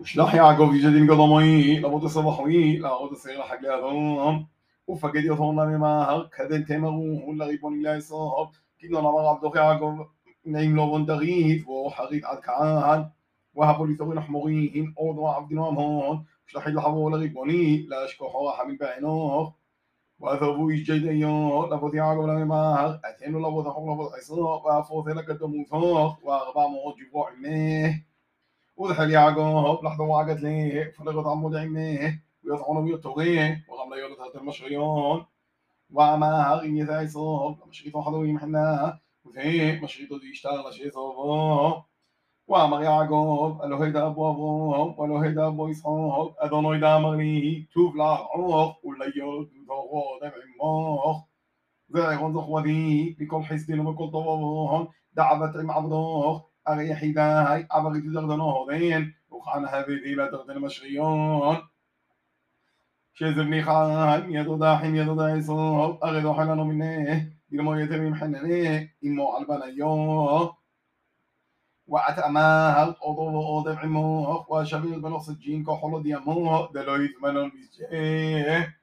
ושלח יעקב איש הדין קדומי, לעבוד הסבחוי, לעבוד השעיר לחגלי אדום, ופקד יתום לממהר, כדל תמרו, לריבון לאסוף, כדנון אמר עבדוך יעקב, נעים לו בונדרית, והוא חרית עד כען, והבו לתורין חמורים, עוד ועבדינו המון, שלחי לחבו לריבוני, להשכוחו רחמים בעינוך, وذربوا الجديون لفظ يعقوب لم يمهر أتينوا لفظ حق لفظ عصاء وأفوث لك الدم فوق وأربع موت جبوع عمه وذحل هوب لحظة وعقد ليه؟ فلغت عمود عميه ويطعون ويطوغيه وغم لا يولد هاتر مشغيون وعما هغي ذا يصوب مشريط حضوي محنا وذي مشريط دي اشتغل شي صوبه وعمر يعقوب ألو هيدا أبو أبوه ولو هيدا أبو يسحوب أدونو يدا مغني توف لعروخ ولا يولد دوغو دبع موخ ذا يغنزخ وذي بكل حسن وبكل طوابوهن دعبت عم عبدوخ أريحيداي ابغي دردن أهورين وخان هبيدي لا دردن مشغيون شزرني خان يدودا حين يدودا يسوب أغيدو حلانو منه دلمو يتمي حنانه إمو عالبنايو وأتأماه الأضوء أوضع عموه وشبيل بنقص الجين كحول دياموه دلو يزمنون بيجيه